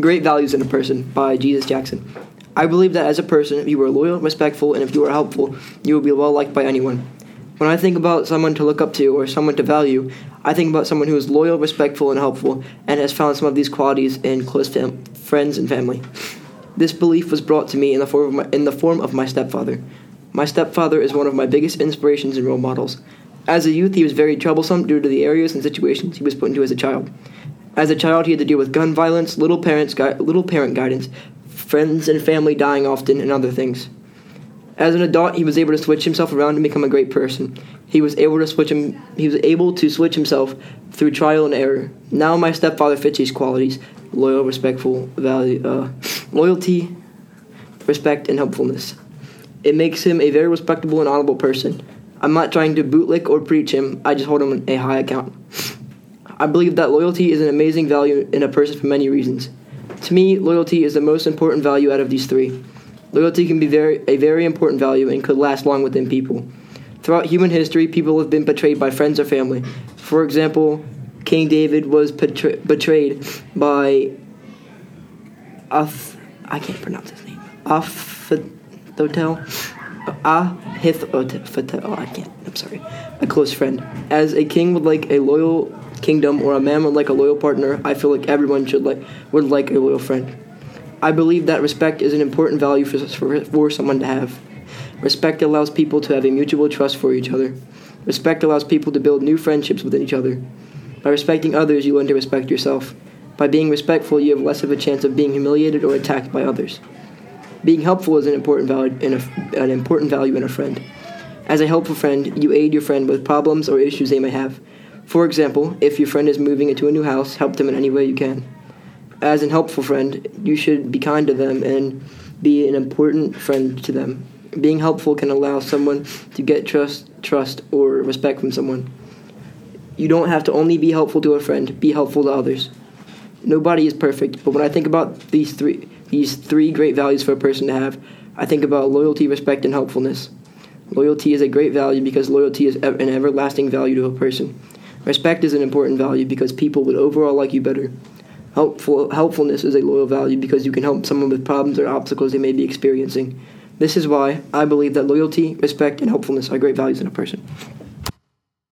Great Values in a Person by Jesus Jackson. I believe that as a person, if you are loyal, respectful, and if you are helpful, you will be well liked by anyone. When I think about someone to look up to or someone to value, I think about someone who is loyal, respectful, and helpful, and has found some of these qualities in close fam- friends and family. This belief was brought to me in the form my, in the form of my stepfather. My stepfather is one of my biggest inspirations and role models. As a youth, he was very troublesome due to the areas and situations he was put into as a child. As a child, he had to deal with gun violence, little parents, gui- little parent guidance, friends and family dying often, and other things. As an adult, he was able to switch himself around and become a great person. He was able to switch him. He was able to switch himself through trial and error. Now, my stepfather fits these qualities: loyal, respectful, value, uh, loyalty, respect, and helpfulness. It makes him a very respectable and honorable person. I'm not trying to bootlick or preach him. I just hold him a high account. I believe that loyalty is an amazing value in a person for many reasons. To me, loyalty is the most important value out of these three. Loyalty can be very, a very important value and could last long within people. Throughout human history, people have been betrayed by friends or family. For example, King David was betray- betrayed by Ath- I can't pronounce his name. Ahithophel. Oh, I can't. I'm sorry. A close friend. As a king would like a loyal kingdom, or a man would like a loyal partner, I feel like everyone should like would like a loyal friend. I believe that respect is an important value for, for, for someone to have. Respect allows people to have a mutual trust for each other. Respect allows people to build new friendships within each other. By respecting others, you learn to respect yourself. By being respectful, you have less of a chance of being humiliated or attacked by others. Being helpful is an important value in a, an important value in a friend. As a helpful friend, you aid your friend with problems or issues they may have. For example, if your friend is moving into a new house, help them in any way you can. As an helpful friend, you should be kind to them and be an important friend to them. Being helpful can allow someone to get trust, trust or respect from someone. You don't have to only be helpful to a friend, be helpful to others. Nobody is perfect, but when I think about these three these three great values for a person to have, I think about loyalty, respect, and helpfulness. Loyalty is a great value because loyalty is an everlasting value to a person. Respect is an important value because people would overall like you better. Helpful, helpfulness is a loyal value because you can help someone with problems or obstacles they may be experiencing. This is why I believe that loyalty, respect, and helpfulness are great values in a person.